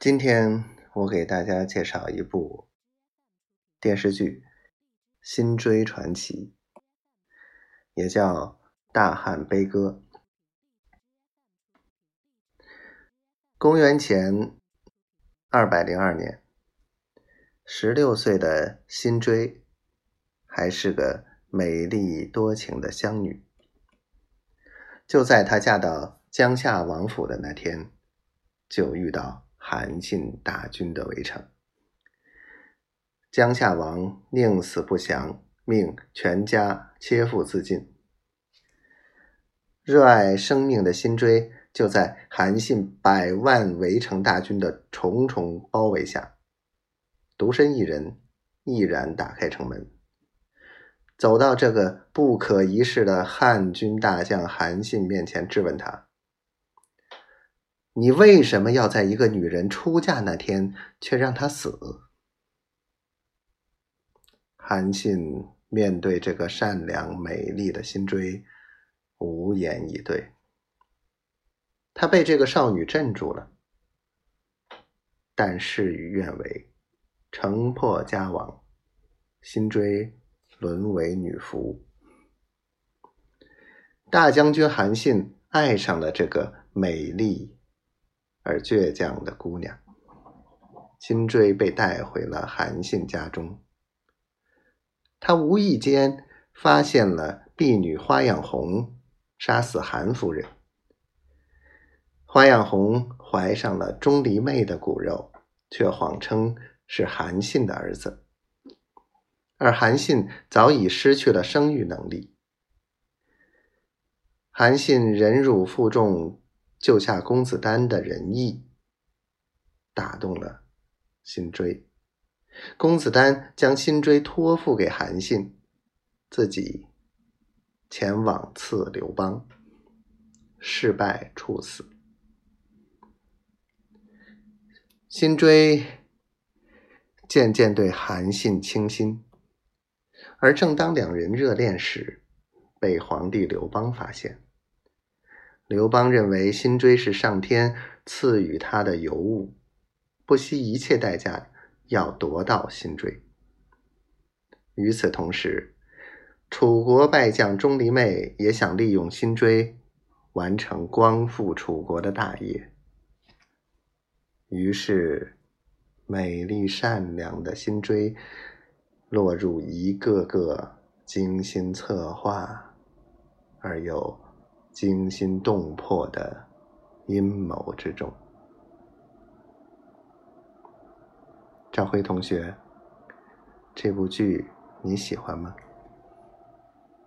今天我给大家介绍一部电视剧《辛追传奇》，也叫《大汉悲歌》。公元前二百零二年，十六岁的辛追还是个美丽多情的乡女。就在她嫁到江夏王府的那天，就遇到。韩信大军的围城，江夏王宁死不降，命全家切腹自尽。热爱生命的辛追，就在韩信百万围城大军的重重包围下，独身一人，毅然打开城门，走到这个不可一世的汉军大将韩信面前，质问他。你为什么要在一个女人出嫁那天却让她死？韩信面对这个善良美丽的辛追，无言以对。他被这个少女镇住了，但事与愿违，城破家亡，辛追沦为女俘。大将军韩信爱上了这个美丽。而倔强的姑娘，金锥被带回了韩信家中。他无意间发现了婢女花样红杀死韩夫人，花样红怀上了钟离昧的骨肉，却谎称是韩信的儿子。而韩信早已失去了生育能力。韩信忍辱负重。救下公子丹的仁义，打动了辛追。公子丹将辛追托付给韩信，自己前往刺刘邦，失败处死。辛追渐渐对韩信倾心，而正当两人热恋时，被皇帝刘邦发现。刘邦认为辛追是上天赐予他的尤物，不惜一切代价要夺到辛追。与此同时，楚国败将钟离昧也想利用辛追完成光复楚国的大业。于是，美丽善良的辛追落入一个个精心策划而又。惊心动魄的阴谋之中，赵辉同学，这部剧你喜欢吗？